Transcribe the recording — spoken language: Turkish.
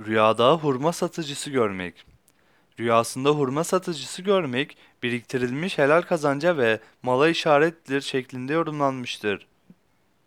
Rüyada hurma satıcısı görmek. Rüyasında hurma satıcısı görmek, biriktirilmiş helal kazanca ve mala işarettir şeklinde yorumlanmıştır.